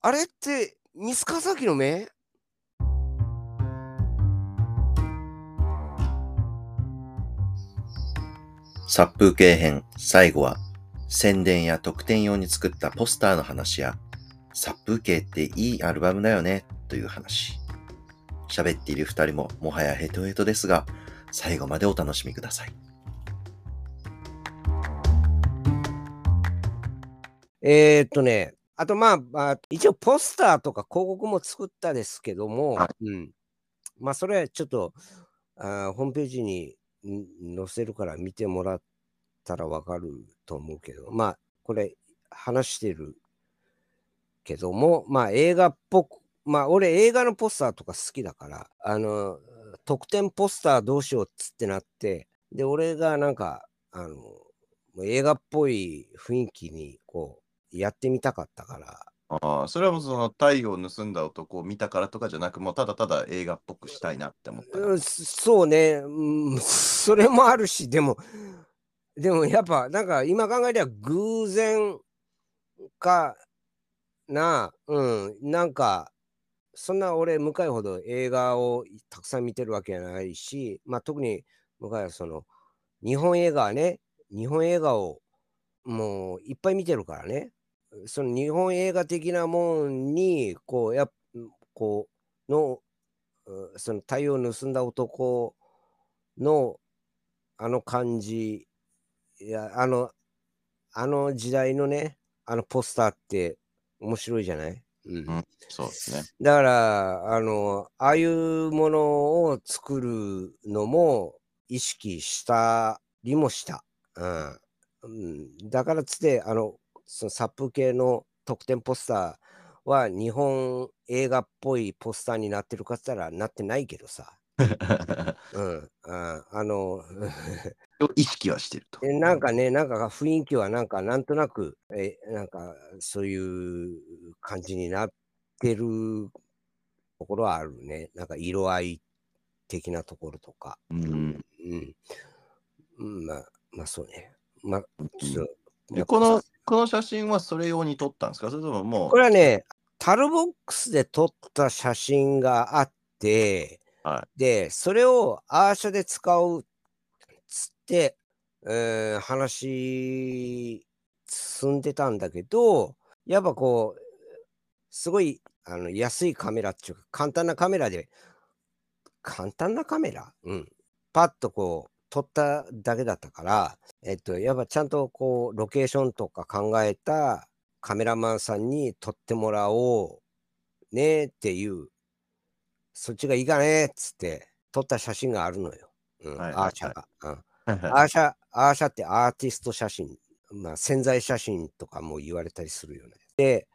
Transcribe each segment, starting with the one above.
あれって、ミスカサキの目？殺風景編最後は宣伝や特典用に作ったポスターの話や殺風景っていいアルバムだよねという話。喋っている二人ももはやヘトヘトですが最後までお楽しみください。えー、っとね、あとまあ、まあ、一応ポスターとか広告も作ったですけども、はうん。まあ、それはちょっと、あーホームページにん載せるから見てもらったらわかると思うけど、まあ、これ話してるけども、まあ映画っぽく、まあ俺映画のポスターとか好きだから、あの、特典ポスターどうしようっつってなって、で、俺がなんか、あの、映画っぽい雰囲気にこう、やってみたかったから、ああ、それはもうその太陽を盗んだ男を見たからとかじゃなく、もうただただ映画っぽくしたいなって思った。うんそそうね、うん、それもあるし、でも、でもやっぱ、なんか今考えりゃ偶然かな、うん、なんか、そんな俺、向井ほど映画をたくさん見てるわけじゃないし、まあ特に向井はその、日本映画はね、日本映画をもういっぱい見てるからね、その日本映画的なもんに、こう、やっこう、の、うその太陽を盗んだ男のあの感じ、いや、あの、あの時代のね、あのポスターって面白いじゃない、うんうんそうですね。だから、あの、ああいうものを作るのも意識したりもした。うん。うん、だからっつって、あの、そのサップ系の特典ポスターは日本映画っぽいポスターになってるかっつったらなってないけどさ。うん。ああの、意識はしてると。えなんかね、なんか雰囲気はなんかなんとなく、えなんかそういう感じになってるところはあるね。なんか色合い的なところとか。うん。うん。うん、まあ、まあそうね。まあ、ちょっとでこの、この写真はそれ用に撮ったんですか？それとももう、これはね、タルボックスで撮った写真があって、はで、それをアーシャで使うっつって、えー話進んでたんだけど、やっぱこう、すごいあの安いカメラっていうか、簡単なカメラで、簡単なカメラ？うん。パッとこう、撮っただけだったから、えっと、やっぱちゃんとこう、ロケーションとか考えたカメラマンさんに撮ってもらおうねっていう、そっちがいいかねっつって撮った写真があるのよ。うん、はいアーシャが。うんい。アーシャ、アーシャってアーティスト写真、まあ潜在写真とかも言われたりするよね。で、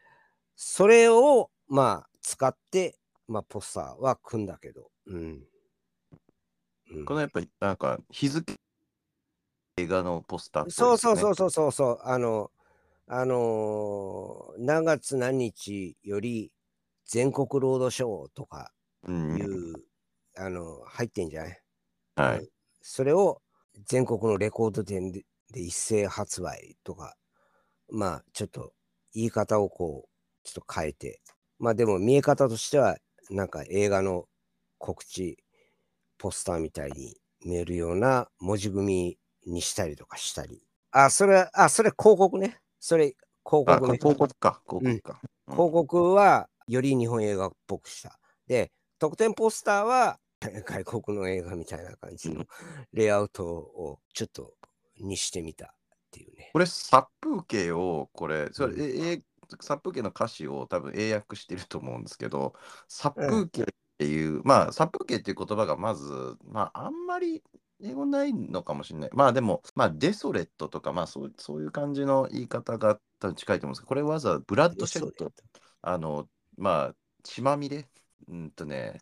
それをまあ使って、まあポスターは組んだけど、うん。うん。このやっぱりなんか日付映画のポスターね、そうそうそうそうそう、あの、あのー何月何日より全国ロードショーとかうんいう、あの、入ってんじゃない？はい。それを全国のレコード店でで一斉発売とか、まあちょっと言い方をこう、ちょっと変えて、まあでも見え方としては、なんか映画の告知、ポスターみたいに見えるような文字組みにしたりとかしたり。あ、それ、あ、それ広告ね。それ広あ、告ね。広告か、広告か。うん広告はより日本映画っぽくした。で、特典ポスターは 外国の映画みたいな感じのレイアウトをちょっとにしてみたっていうね。これ、殺風景を、これ、それ、うんええ殺風景の歌詞を多分英訳してると思うんですけど、殺風景っていう、まあ、殺風景っていう言葉がまず、まあ、あんまり英語ないのかもしれない。まあでも、まあ、デソレットとか、まあそう、そういう感じの言い方が多分近いと思うんですけど、これわざわざブラッドシェット、あの、まあ、血まみれ、うんとね、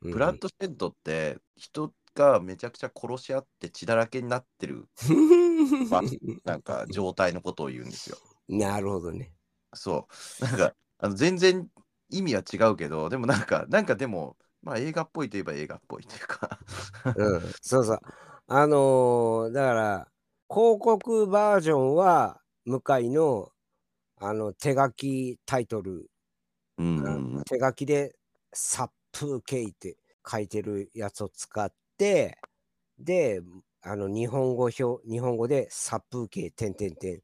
ブラッドシェッドって人がめちゃくちゃ殺し合って血だらけになってる、まあなんか状態のことを言うんですよ。なるほどね。そう。なんか、あの全然意味は違うけど、でもなんか、なんかでも、まあ映画っぽいといえば映画っぽいというか。うん、そうそう。あのーだから、広告バージョンは向井のあの手書きタイトルうんあの手書きで殺風景って書いてるやつを使って、で、あの日本語表、日本語で殺風景、点点点。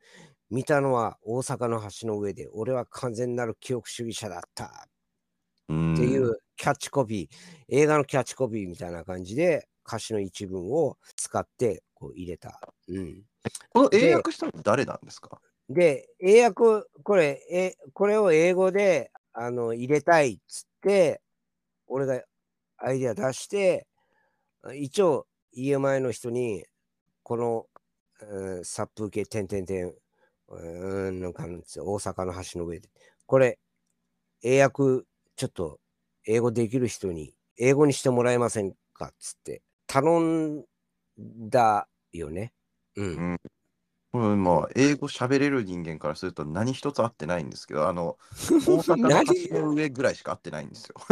見たのは大阪の橋の上で、俺は完全なる記憶主義者だった。うんっていうキャッチコピー、映画のキャッチコピーみたいな感じで歌詞の一文を使ってこう入れた。うん、この英訳したの誰なんですか？で、英訳、これ、えこれを英語であの入れたいっつって、俺がアイデア出して、一応 EMI の人に、この、うん、殺風景、点点点、うん、なんかなんですよ大阪の橋の上で。これ、英訳、ちょっと英語できる人に、英語にしてもらえませんかっつって、頼んだよね。うん。これまあ英語喋れる人間からすると何一つ合ってないんですけど、あの、大阪の何橋の上ぐらいしか合ってないんですよ。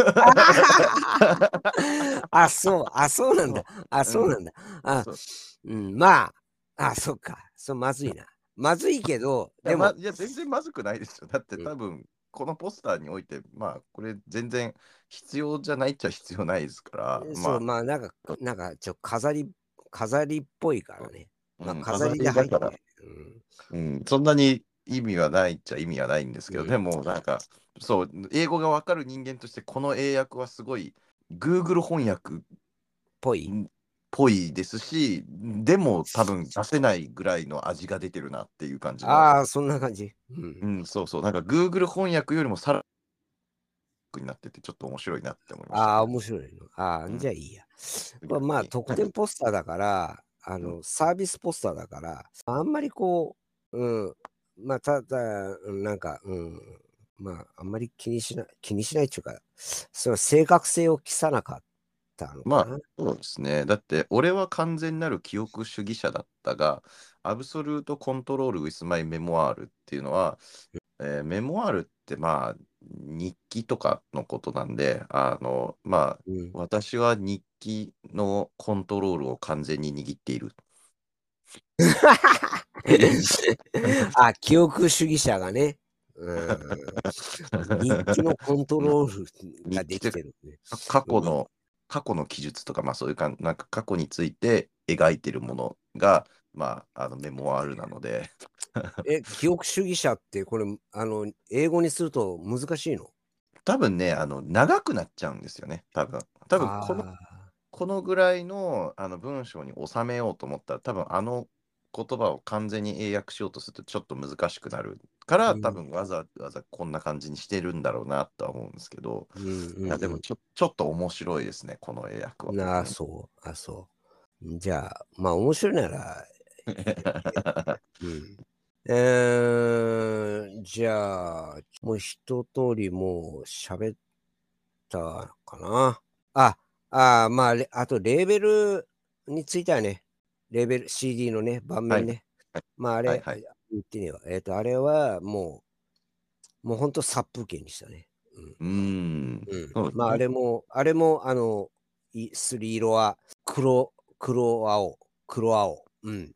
あ、そう、あ、そうなんだ。あ、そうなんだ。あうん、まあ、あ、そっか。そう、まずいな。まずいけど、いやでも、まいや全然まずくないですよ。だってうん多分、このポスターにおいて、まあ、これ全然必要じゃないっちゃ必要ないですから、そう、ままあ、なんか、なんか、ちょ、飾り、飾りっぽいからね。あ、まあ、うん飾りで入ってだから、る。うん、そんなに意味はないっちゃ意味はないんですけど、うんでもなんか、そう、英語がわかる人間として、この英訳はすごい、Google 翻訳っぽい。ぽいですし、でも多分出せないぐらいの味が出てるなっていう感じの。ああ、そんな感じ。うんうん、そうそう。なんか Google 翻訳よりもさらになってて、ちょっと面白いなって思いました。ああ、面白いの。ああ、うんじゃあいいや。まあ、まあ、特典ポスターだから、あの、サービスポスターだから、あんまりこう、うん、まあ、ただ、うんなんか、うん、まあ、あんまり気にしない、気にしないっていうか、その正確性を期さなかったの。まあそうですね。だって、俺は完全なる記憶主義者だったが、アブソルートコントロール with my メモアールっていうのは、えーメモアールってまあ、日記とかのことなんで、あの、まあ、うん、私は日記のコントロールを完全に握っている。あ、記憶主義者がね、うん、日記のコントロールができてる、ね。か過去の、過去の記述とか、まあそういうかん、なんか過去について描いてるものが、まあ、あのメモアールなので、え、記憶主義者って、これ、あの、英語にすると難しいの？多分ね、あの、長くなっちゃうんですよね、多分。多分この、あこのぐらいのあの文章に収めようと思ったら、多分あの言葉を完全に英訳しようとするとちょっと難しくなるから、うん多分わざわざこんな感じにしてるんだろうなとは思うんですけど、ーうんうんうんいやでもちょちょっと面白いですね、この英訳は。なあ、そう、あ、そう。じゃあ、まあ、面白いなら、うん。えー、じゃあ、もう一通りもう喋ったかな？あ、あまあ、レあと、レーベルについてはね、レーベル、CD のね、盤面ね。はいまあ、あれ、はいはい言ってねえわ。えっ、と、あれはもう、もうほんと殺風景にしたね。うん。うーん。まあ、あれも、あれも、あの、いすり色は黒、黒青、黒青。うん。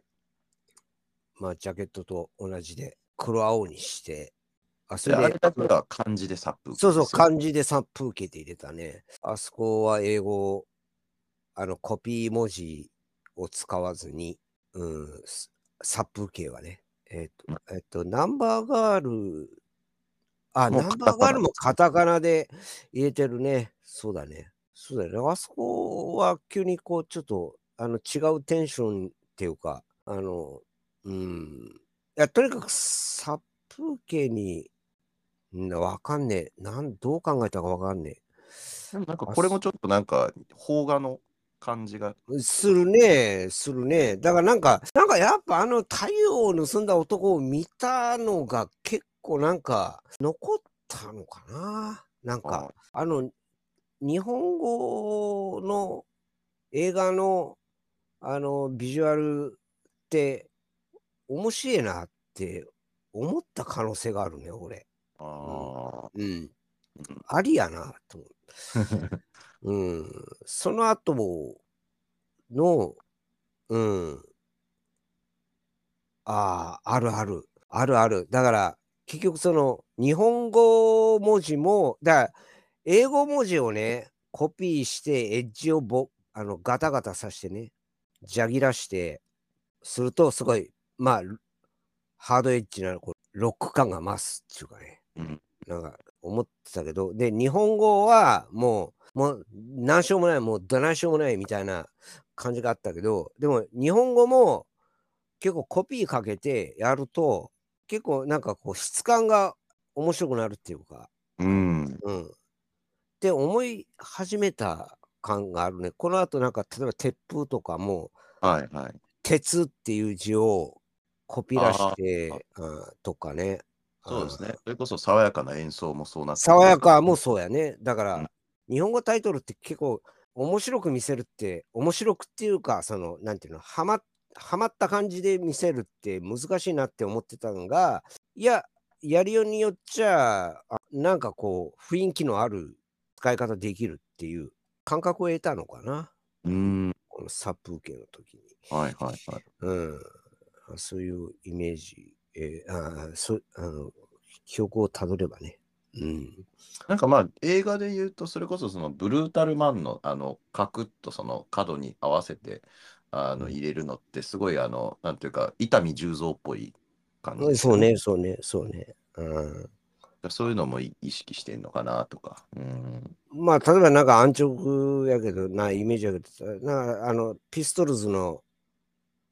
まあ、ジャケットと同じで、黒青にして、あ、そで、あれだけは漢字でサップ。そうそう、漢字で殺風景って入れたね。あそこは英語、あの、コピー文字を使わずに、うん、す殺風景はね。えっ、と、えっ、と、ナンバーガール、あ、ナンバーガールもカタカナで入れてるね。そうだね。そうだよね。あそこは急にこう、ちょっと、あの、違うテンションっていうか、あの、うん。いや、とにかく殺風景に、んわかんねえ。なん、どう考えたかわかんねでもなんかこれもちょっとなんか、邦画の感じが。え。するね、するね。だからなんか、なんかやっぱあの太陽を盗んだ男を見たのが結構なんか残ったのかな？なんか、あの、日本語の映画のあのビジュアルって面白いなって思った可能性があるね、俺。あうん。うんありやなと思う。あ。うん。その後の、うん。ああ、あるある。あるある。だから、結局その日本語文字も、だから英語文字をね、コピーしてエッジをぼあのガタガタさしてね、じゃぎらして、するとすごい、まあ、ハードエッジなこうロック感が増すっていうかね、うんなんか思ってたけど、で、日本語はもう、もう何しようもない、もうどないしようもないみたいな感じがあったけど、でも日本語も結構コピーかけてやると、結構なんかこう質感が面白くなるっていうか、うん。うん。って思い始めた感があるね。この後なんか例えば鉄風とかも、はいはい。鉄っていう字をコピらして、うんとかね。そうですねん。それこそ爽やかな演奏もそうなって爽やかもそうやね。だかうんら、日本語タイトルって結構面白く見せるって、面白くっていうか、その、なんていうの、はまはまった感じで見せるって難しいなって思ってたのが、いや、やりようによっちゃ、あなんかこう、雰囲気のある使い方できるっていう感覚を得たのかな。うん。この殺風景の時に。はいはいはい。うん。そういうイメージ、えーあーそあの記憶をたどればね。うん。なんかまあ映画で言うとそれこそそのブルータルマンのあのカクッとその角に合わせてあのうん入れるのってすごいあのなんていうか伊丹十三っぽい感じそうね、そうね、そうね。うん。そういうのもい意識してんのかなとか。うん。まあ、例えばなんか安直やけどな、イメージやけどさ、なあの、ピストルズの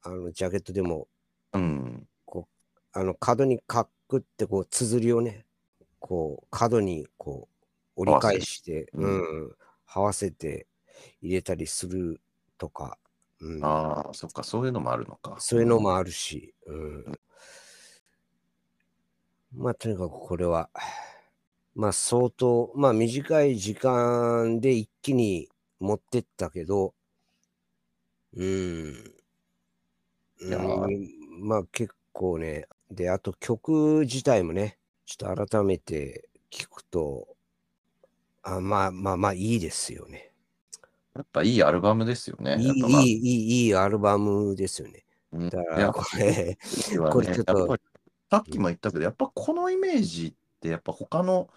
あのジャケットでも、うん。あの、角にかくって、こう、綴りをね、こう、角にこう、折り返して、うん、合わせて入れたりするとか、うん、ああ、そっか、そういうのもあるのか。そういうのもあるし、うん。まあ、とにかくこれは、まあ、相当、まあ、短い時間で一気に持ってったけど、うん。うん。まあ、結構ね、で、あと曲自体もね、ちょっと改めて聞くと、あまあまあまあいいですよね。やっぱいいアルバムですよね。いい、まあいい、いい、いいアルバムですよね。うんだから、これ、はねこれちょっとさっきも言ったけど、やっぱこのイメージってやっぱ他の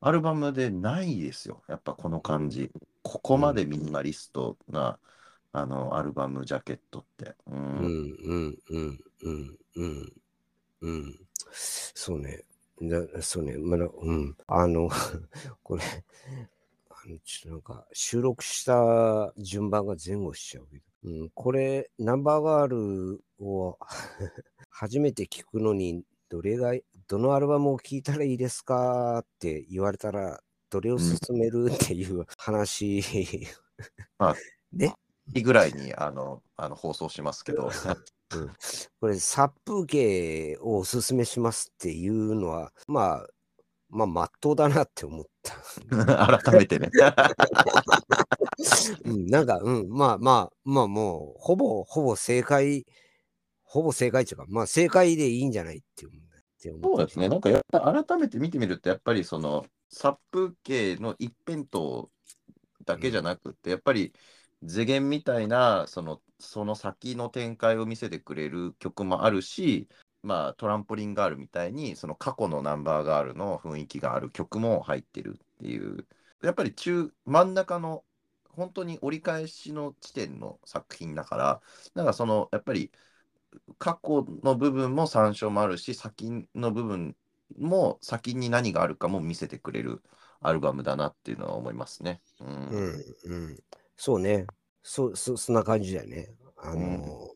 アルバムでないですよ。やっぱこの感じ。ここまでミニマリストな、あのアルバムジャケットって。ううんんうんうんうんうんうん。そうね。だそうね。まだ、うん。あの、これ、あの、ちょっとなんか、収録した順番が前後しちゃうけど。うん、これ、ナンバーガールを 初めて聞くのに、どれが、どのアルバムを聴いたらいいですかって言われたら、どれを勧めるっていう 話。まあね。ぐらいにあのあの放送しますけど、これ、殺風景をおすすめしますっていうのは、まあ、まあ、まっとうだなって思った。改めてね。うん、なんか、うん、まあまあ、まあもう、ほぼ、ほぼ正解、ほぼ正解っていうか、まあ正解でいいんじゃないって思うそうですね。なんかやっぱ改めて見てみると、やっぱりその殺風景の一辺倒だけじゃなくて、やっぱり次元みたいなそのその先の展開を見せてくれる曲もあるし、まあトランポリンガールみたいにその過去のナンバーガールの雰囲気がある曲も入ってるっていう、やっぱり中真ん中の本当に折り返しの地点の作品だから、なんかそのやっぱり過去の部分も参照もあるし、先の部分も先に何があるかも見せてくれるアルバムだなっていうのは思いますね。うんうん、うん。そうね。そ、そ、そんな感じだよね。あの、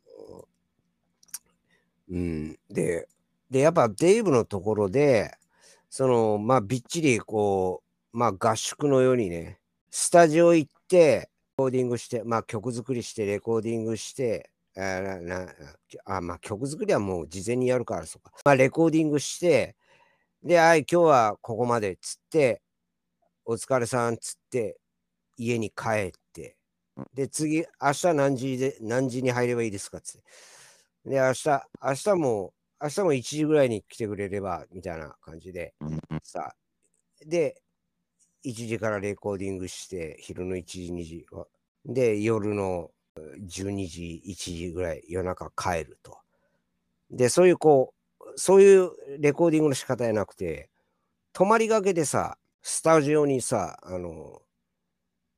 うん、で、で、やっぱデイブのところで、その、まあ、びっちり、こう、まあ、合宿のようにね、スタジオ行って、レコーディングして、まあ、曲作りして、レコーディングして、あななあまあ、曲作りはもう事前にやるから、そうか。まあ、レコーディングして、で、はい、今日はここまでっつって、お疲れさんっつって、家に帰ってうん、で、次、明日何時で、何時に入ればいいですかっつって。で、明日、明日も、明日も1時ぐらいに来てくれれば、みたいな感じで、さ、で、1時からレコーディングして、昼の1時、2時は。で、夜の12時、1時ぐらい、夜中帰ると。で、そういうこう、そういうレコーディングの仕方じゃなくて、泊まりがけでさ、スタジオにさ、あの、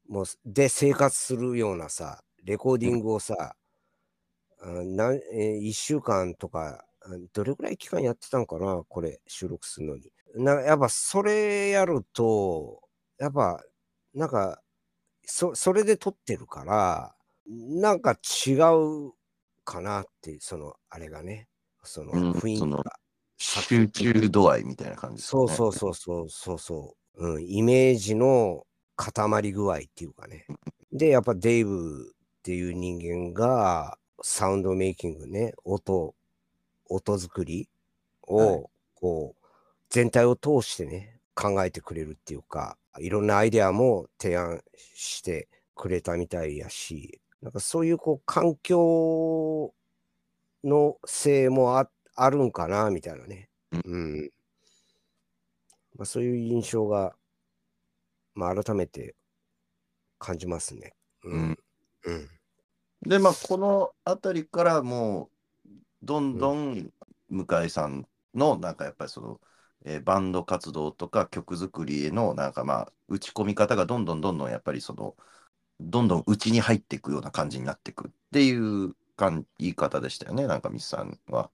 もう、で生活するようなさ、レコーディングをさ、あなんえー、1週間とか、どれぐらい期間やってたのかな、これ、収録するのに。なやっぱそれやると、やっぱ、なんか、そそれで撮ってるから、なんか違うかなって、その、あれがね、その雰囲気が。うん、集中度合いみたいな感じ、ね、そうそうそうそうそうそう、うん、イメージの固まり具合っていうかね。で、やっぱデイブっていう人間が、サウンドメイキングね、音、音作りを、こう、全体を通してね、考えてくれるっていうか、いろんなアイデアも提案してくれたみたいやし、なんかそういうこう環境のせいもああるんかなみたいなね。うん。まあ、そういう印象が、まあ、改めて感じますね。うん。うん、で、まあ、この辺りからもう、どんどん向井さんの、なんかやっぱりその、えー、バンド活動とか曲作りへの、なんかまあ、打ち込み方がどんどんどんどんやっぱりその、どんどん内に入っていくような感じになっていくっていう言い方でしたよね、なんかミスさんは。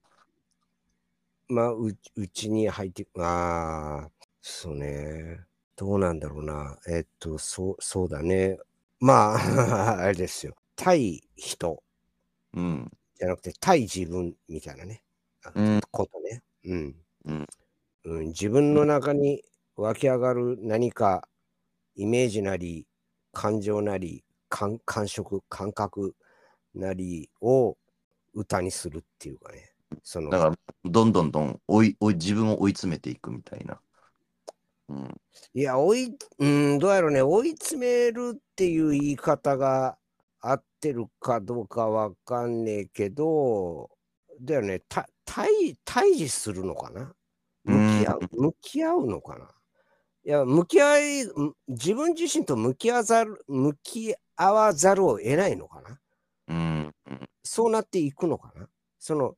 まあ、うちに入っていく、ああ、そうね。どうなんだろうな。えっと、そう、そうだね。まあ、あれですよ。対人。うん。じゃなくて、対自分みたいなね。うん、ことね。うん。うん、うん。自分の中に湧き上がる何か、イメージなり、感情なり、感感触、感覚なりを歌にするっていうかね。そのだから、どんどんどん追い追い自分を追い詰めていくみたいな。うん、いや、追い、うん、どうやろうね、追い詰めるっていう言い方が合ってるかどうかわかんねえけど、だよね、た対対峙するのかな？向き合う、向き合うのかな？いや、向き合い、自分自身と向き合わざる、向き合わざるを得ないのかな？うん、そうなっていくのかな？その、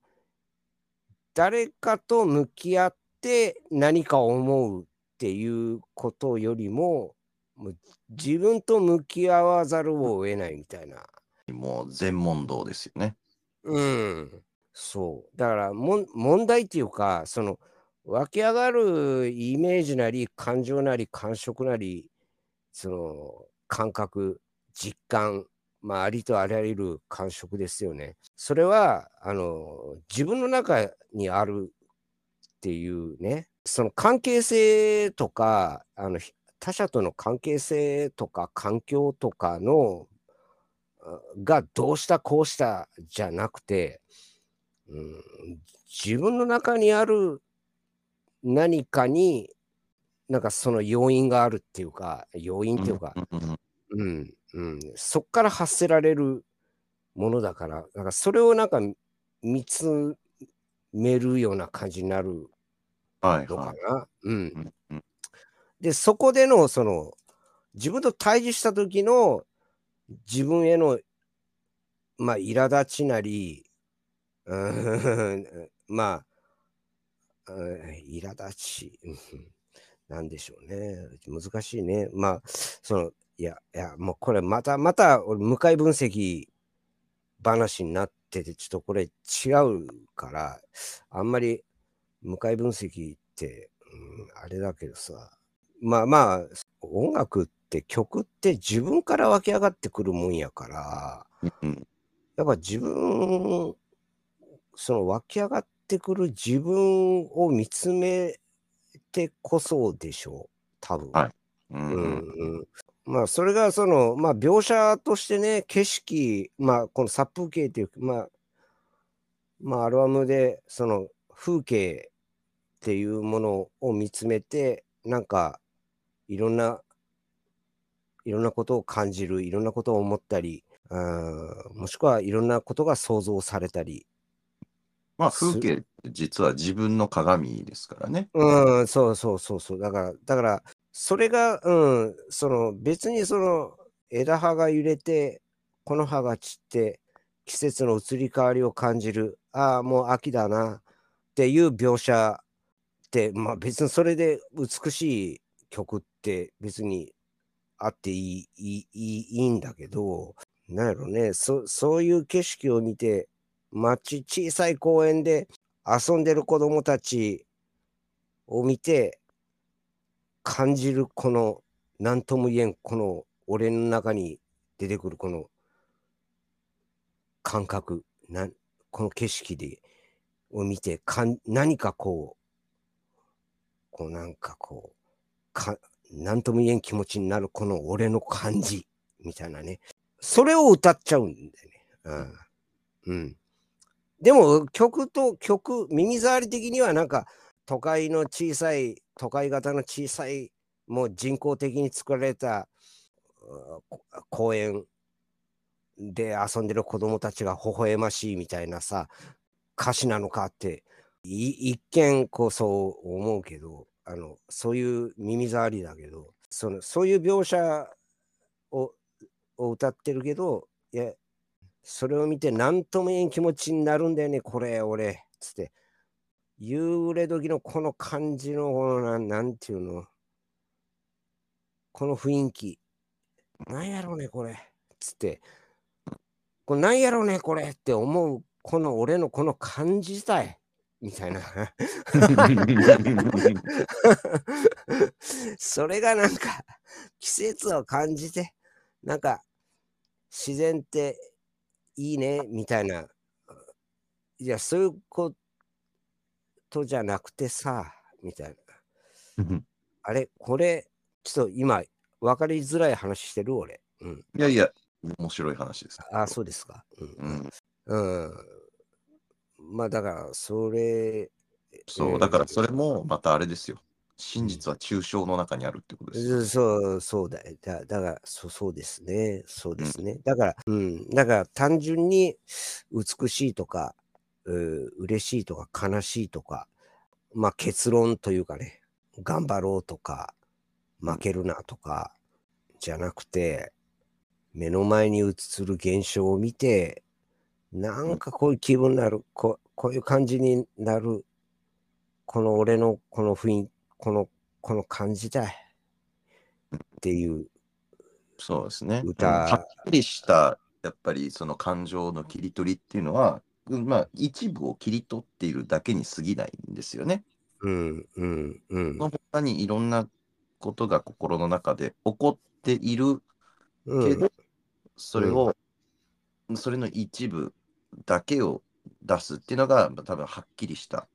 誰かと向き合って何か思うっていうことよりも、もう自分と向き合わざるを得ないみたいな。もう全問答ですよね。うん。そう。だからも問題っていうか、その湧き上がるイメージなり感情なり感触なり、その感覚、実感、まあ、ありとあらゆる感触ですよね。それは、あの、自分の中にあるっていうね、その関係性とか、あの、他者との関係性とか環境とかのがどうしたこうしたじゃなくて、うん、自分の中にある何かになんかその要因があるっていうか要因っていうか、うん、うん、そっから発せられるものだからなんかそれをなんか見つめるような感じになるのかな？はいはい、うん、で、そこでの、その、自分と対峙した時の自分への、まあ、苛立ちなり、うん、まあ、苛立ち、なんでしょうね。難しいね。まあ、その、いや、いや、もうこれまた、また、俺、向かい分析話になってて、ちょっとこれ違うから、あんまり向かい分析って、うん、あれだけどさ、まあまあ、音楽って曲って自分から湧き上がってくるもんやから、うん、やっぱ自分、その湧き上がってくる自分を見つめてこそでしょ。う、多分。はい。うん、うん、まあ、それがその、まあ、描写としてね、景色、まあ、この殺風景っていう、まあ、まあ、アルバムで、その風景っていうものを見つめて、なんか、いろんな、いろんなことを感じる、いろんなことを思ったり、もしくはいろんなことが想像されたり。まあ、風景って実は自分の鏡ですからね。うん、そうそうそうそう。だから、だから、それが、うん、その別にその枝葉が揺れて、この葉が散って、季節の移り変わりを感じる。ああ、もう秋だな。っていう描写、まあ、別にそれで美しい曲って別にあっていいいいいいんだけどなんやろねそそういう景色を見て町小さい公園で遊んでる子供たちを見て感じるこの何とも言えんこの俺の中に出てくるこの感覚なこの景色でを見てかん何かこうこうなんかこう、か、なんとも言えん気持ちになるこの俺の感じ、みたいなね。それを歌っちゃうんだよね。うん。うん。でも曲と曲、耳障り的にはなんか都会の小さい、都会型の小さい、もう人工的に作られた公園で遊んでる子供たちが微笑ましいみたいなさ、歌詞なのかって、一見こうそう思うけど、あの、そういう耳障りだけど、その、そういう描写をを歌ってるけど、いや、それを見て何とも言えん気持ちになるんだよね、これ、俺、つって。夕暮れ時のこの感じの、このなんていうの、この雰囲気、なんやろうね、これ、つって。これなんやろうね、これって思う、この俺のこの感じたい。みたいな。それがなんか季節を感じて、なんか自然っていいねみたいな。いや、そういうことじゃなくてさ、みたいな。あれ、これ、ちょっと今、分かりづらい話してる俺。うん。いやいや、面白い話です。あ、そうですか。うん。うん。うん。まあだから、それ、そう、だからそれもまたあれですよ。真実は抽象の中にあるってことですよ。うんそう、そうだよ。だだからそう、そうですね。そうですね。だから、うん。だから単純に美しいとか、う嬉しいとか悲しいとか、まあ結論というかね、頑張ろうとか、負けるなとか、じゃなくて、目の前に映る現象を見て、なんかこういう気分になる、ここういう感じになる、この俺のこの雰囲気、この、この感じだ。いっていう、そうですね。うん歌はっきりした、やっぱりその感情の切り取りっていうのは、うんまあ一部を切り取っているだけに過ぎないんですよね。うん、うん、うん。その他にいろんなことが心の中で起こっているうん。けど、それを、それの一部だけを出すっていうのが、まあ多分はっきりした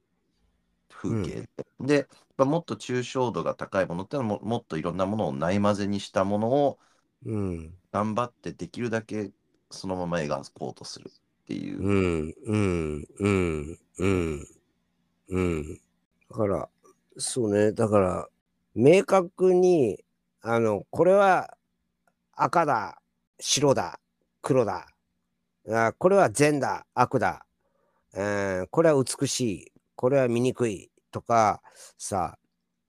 風景で、で、まあもっと抽象度が高いものっていうのはも、もっといろんなものをない混ぜにしたものをうん、頑張ってできるだけそのまま描こうとするっていう。うん、うん、うん、うん、うん。だから、そうね、だから、明確に、あの、これは赤だ、白だ、黒だ、あこれは善だ、悪だ、えーこれは美しい、これは醜いとか、さ、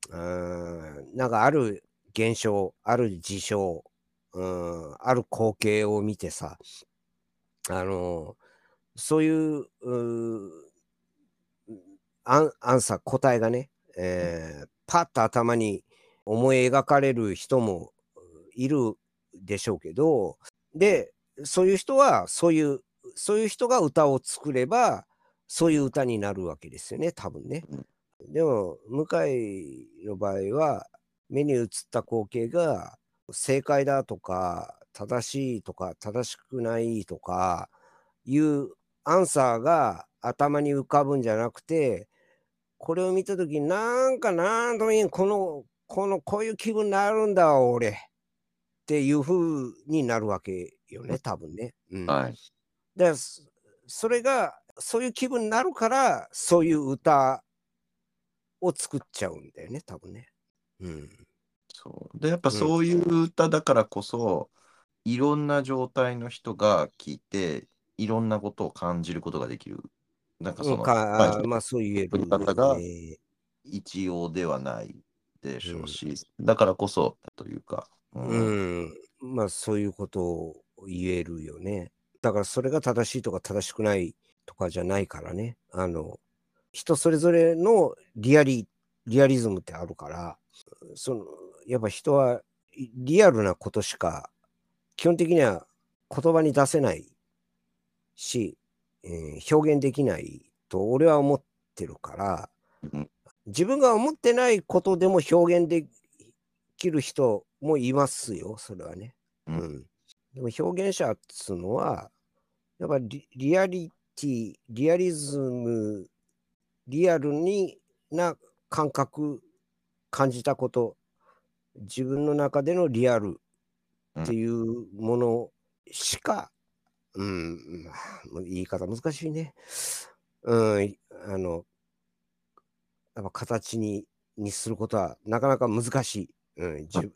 うんなんかある現象、ある事象、うん、ある光景を見てさ、あの、そういう、うーアンアンサー、答えがね、えーパッと頭に思い描かれる人もいるでしょうけど、で、そういう人は、そういう、そういう人が歌を作れば、そういう歌になるわけですよね、多分ね。でも、向井の場合は、目に映った光景が正解だとか、正しいとか、正しくないとか、いうアンサーが頭に浮かぶんじゃなくて、これを見たときに、なんかなんとも言えん、この、この、こういう気分になるんだ、俺。っていう風になるわけよね、多分ね。うん。はい。で、そそれが、そういう気分になるから、そういう歌を作っちゃうんだよね、多分ね。うん。そうで、やっぱそういう歌だからこそ、いろんな状態の人が聞いて、いろんなことを感じることができる。なんかその、かまあまあ、そう言える、作り方がね一様ではないでしょうし、だからこそというか、うんうん、まあそういうことを言えるよね。だからそれが正しいとか正しくないとかじゃないからね。あの、人それぞれのリアリ、リアリズムってあるから、その、やっぱ人はリアルなことしか、基本的には言葉に出せないし、えー表現できないと俺は思ってるから、うん自分が思ってないことでも表現できる人もいますよ、それはね。ううんん。でも表現者っつうのは、やっぱりリリアリティ、リアリズム、リアルにな感覚、感じたこと、自分の中でのリアルっていうものしか、うん、まあ言い方難しいね。うん、あの、やっぱ形ににすることはなかなか難しい。うん、じじ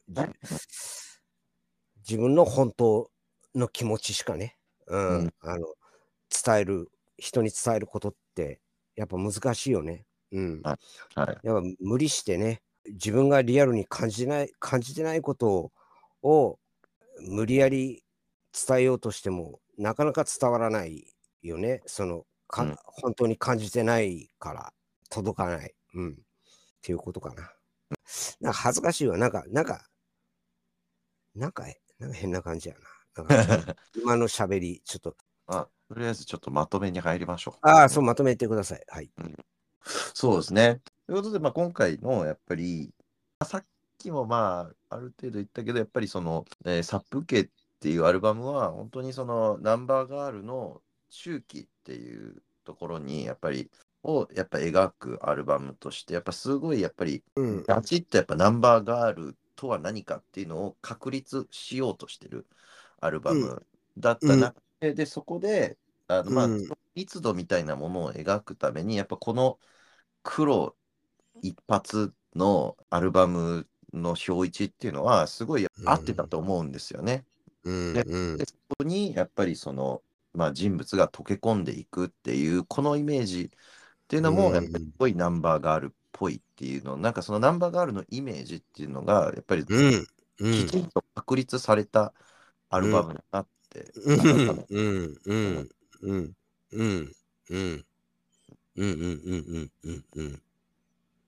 自分の本当の気持ちしかね、うんうんあの伝える、人に伝えることってやっぱ難しいよね。うん。はい。やっぱ無理してね、自分がリアルに感じない、感じてないことを無理やり伝えようとしても、なかなか伝わらないよね。その、かうん本当に感じてないから届かない。うん。っていうことかな。なんか恥ずかしいわ。なんか、なんか、なんか、なんか変な感じやな。なんか 今の喋り、ちょっと。あとりあえずちょっとまとめに入りましょう。ああ、そう、まとめてください。はい。そうですね。ということで、まあ、今回のやっぱり、さっきもまあ、ある程度言ったけど、やっぱりその、えーサップ系っていうアルバムは、本当にそのナンバーガールの周期っていうところに、やっぱり、をやっぱ描くアルバムとして、やっぱすごいやっぱり、うん。ガチッとやっぱナンバーガールとは何かっていうのを確立しようとしてるアルバムだった中で、で、そこで、あのまあ、うん密度みたいなものを描くために、やっぱこの黒一発のアルバムの表一っていうのは、すごい合ってたと思うんですよね。うん。でうんで。そこにやっぱりその、まあ、人物が溶け込んでいくっていう、このイメージっていうのも、うん。やっぱりすごいナンバーガールっぽいっていうの、なんかそのナンバーガールのイメージっていうのが、やっぱり。きちんと確立されたアルバムだなって、うん。うん。うん。うん。うん。うん。うん。うん。うん。うん。うん。うん。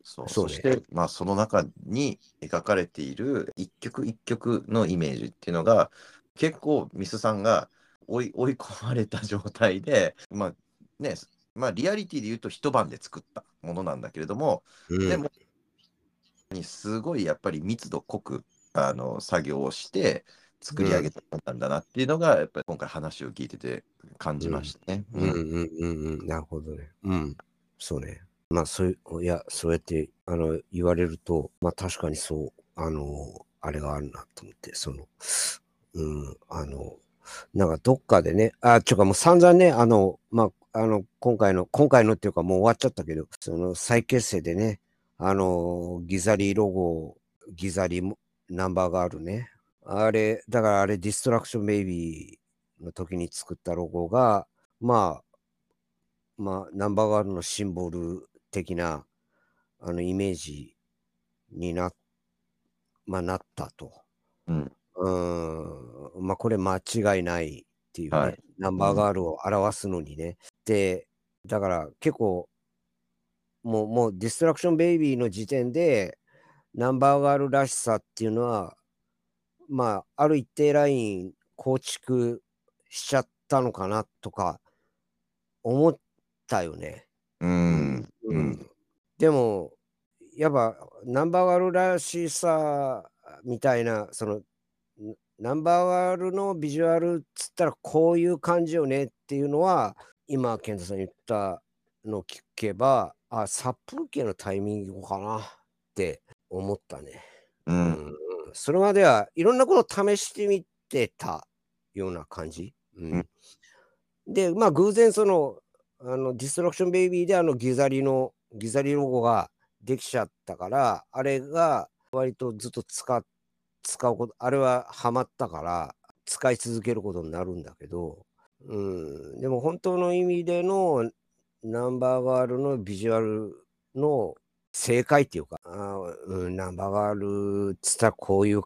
そう。そして、まあ、その中に描かれている一曲一曲のイメージっていうのが、結構ミスさんが追い追い込まれた状態で、まあね、まあ、リアリティで言うと一晩で作ったものなんだけれども、うん。でも、にすごいやっぱり密度濃くあの作業をして作り上げたものなんだなっていうのが、やっぱり今回話を聞いてて感じましたね。うん。うん。うんうんなるほどね。うん。そうね。まあそういういやそうやってあの言われるとまあ確かにそうあのあれがあるなと思ってそのうんあのなんかどっかでねあちょかもう散々ねあのまああの今回の今回のっていうかもう終わっちゃったけどその再結成でねあのギザリーロゴギザリーナンバーガールね。あれだからあれディストラクションベイビーの時に作ったロゴがまあまあナンバーガールのシンボル的なあのイメージにな,、まあ、なったと。うん。うん。まあこれ間違いないっていうね、はいナンバーガールを表すのにね。で、だから結構、もう、もうディストラクションベイビーの時点で、ナンバーガールらしさっていうのは、まあ、ある一定ライン構築しちゃったのかなとか、思ったよね。うんううんんでも、やっぱナンバーガールらしさみたいな、その、んナンバーガールのビジュアルっつったらこういう感じよねっていうのは、今、健太さん言ったのを聞けば、あ、殺風景のタイミングかなって思ったね。ううんん、それまではいろんなことを試してみてたような感じ。うんで、まあ偶然その、あのディストラクションベイビーであのギザリの、ギザリロゴができちゃったから、あれが割とずっと使っ使うこと、あれはハマったから使い続けることになるんだけど、うん、でも本当の意味でのナンバーガールのビジュアルの正解っていうか、あうん、ナンバーガールっつったらこういう、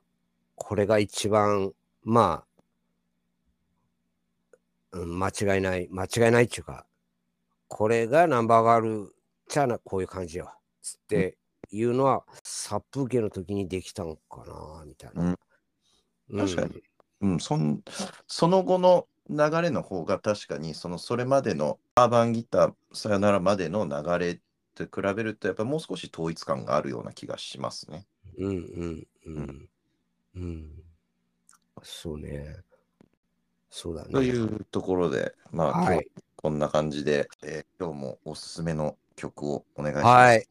これが一番、まあ、うん、間違いない、間違いないっていうか、これがナンバーガールちゃなこういう感じよっ。つっていうのは、殺風景の時にできたのかな、みたいな。うんうん確かにうん、そんその後の流れの方が確かにそのそれまでのアーバンギターさよならまでの流れと比べるとやっぱもう少し統一感があるような気がしますね。うんうんうん。うん。そうね。そうだね。というところで、まあ、今日はい。こんな感じで、えー今日もおすすめの曲をお願いします。はい。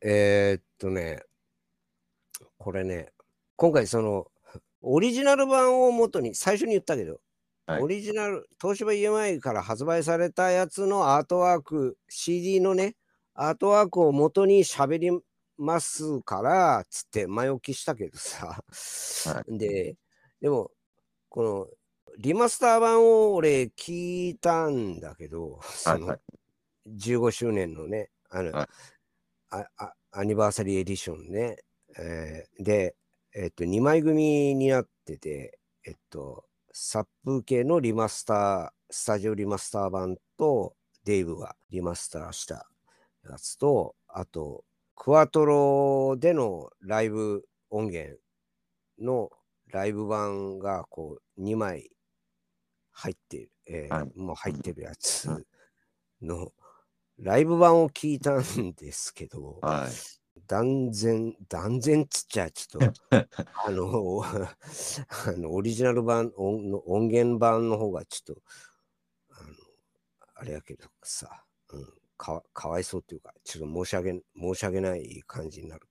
えーっとね、これね、今回その、オリジナル版を元に、最初に言ったけど、はい。オリジナル、東芝 EMI から発売されたやつのアートワーク、CD のね、アートワークを元に喋りますから、つって前置きしたけどさ、で、でも、この、リマスター版を俺聞いたんだけど、そのはい15周年のね、あの、はい。ああアニバーサリーエディションね、えーで、えっと、2枚組になってて、えっと、殺風景のリマスター、スタジオリマスター版と、デイブがリマスターしたやつと、あと、クワトロでのライブ音源のライブ版がこう2枚入ってる、えーはいもう入ってるやつうんのライブ版を聞いたんですけど、はい。断然、断然っつっちゃちょっと、あの、あのオリジナル版音の、音源版の方がちょっと、あの、あれやけどさ、うん、かわかわいそうっていうか、ちょっと申し訳申し訳ない感じになる。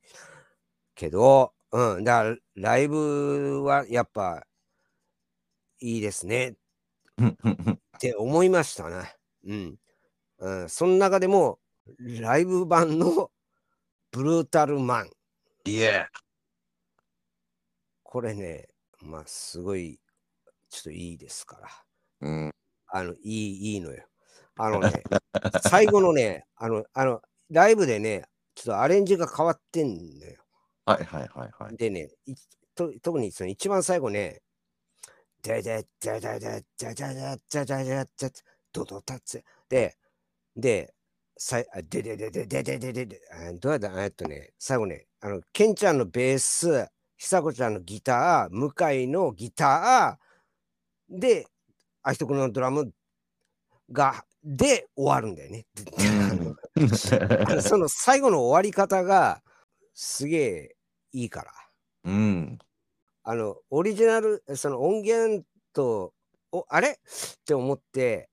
けど、うん、だからライブはやっぱいいですねって思いましたね。うん。うん、その中でも、ライブ版のブルータルマン。いえ。これね、まあ、すごい、ちょっといいですから。うん。あの、いい、いいのよ。あのね、最後のね、あの、あの、ライブでね、ちょっとアレンジが変わってんのよ。はいはいはいはい。でね、いと特にその一番最後ね、ででででででででででででドドタツで、で、さいあででででででででであどうやったえっとね、最後ね、あの、ケンちゃんのベース、久子ちゃんのギター、向井のギター、で、あひとくんのドラムが、で終わるんだよね。その最後の終わり方がすげえいいから。うん。あの、オリジナル、その音源と、おあれ？って思って、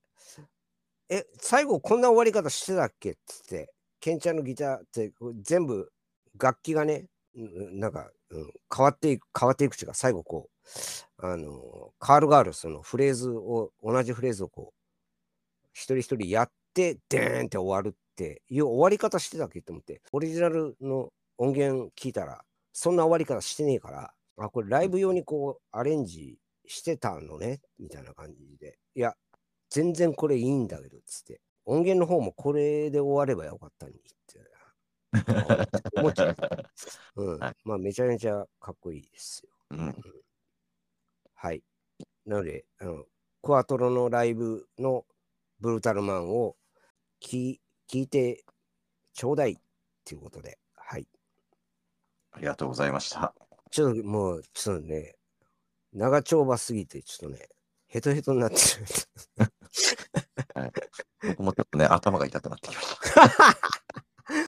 え、最後こんな終わり方してたっけ？っつって、ケンちゃんのギターって全部楽器がね、なんか、うん、変わっていく、変わっていくっていうか、最後こう、あの、カールがあるそのフレーズを、同じフレーズをこう、一人一人やって、でーんって終わるっていう終わり方してたっけと思って、オリジナルの音源聞いたら、そんな終わり方してねえから、あ、これライブ用にこうアレンジしてたのね、みたいな感じで。いや、全然これいいんだけど、つって。音源の方もこれで終わればよかったのにって。思っちゃう。うん。はいまあ、めちゃめちゃかっこいいですよ。うん。はい。なので、あの、クワトロのライブのブルータルマンを聞聞いてちょうだいっていうことで、はい。ありがとうございました。ちょっともう、ちょっとね、長丁場すぎて、ちょっとね、ヘトヘトになってる。僕もちょっとね、頭が痛くなってきました。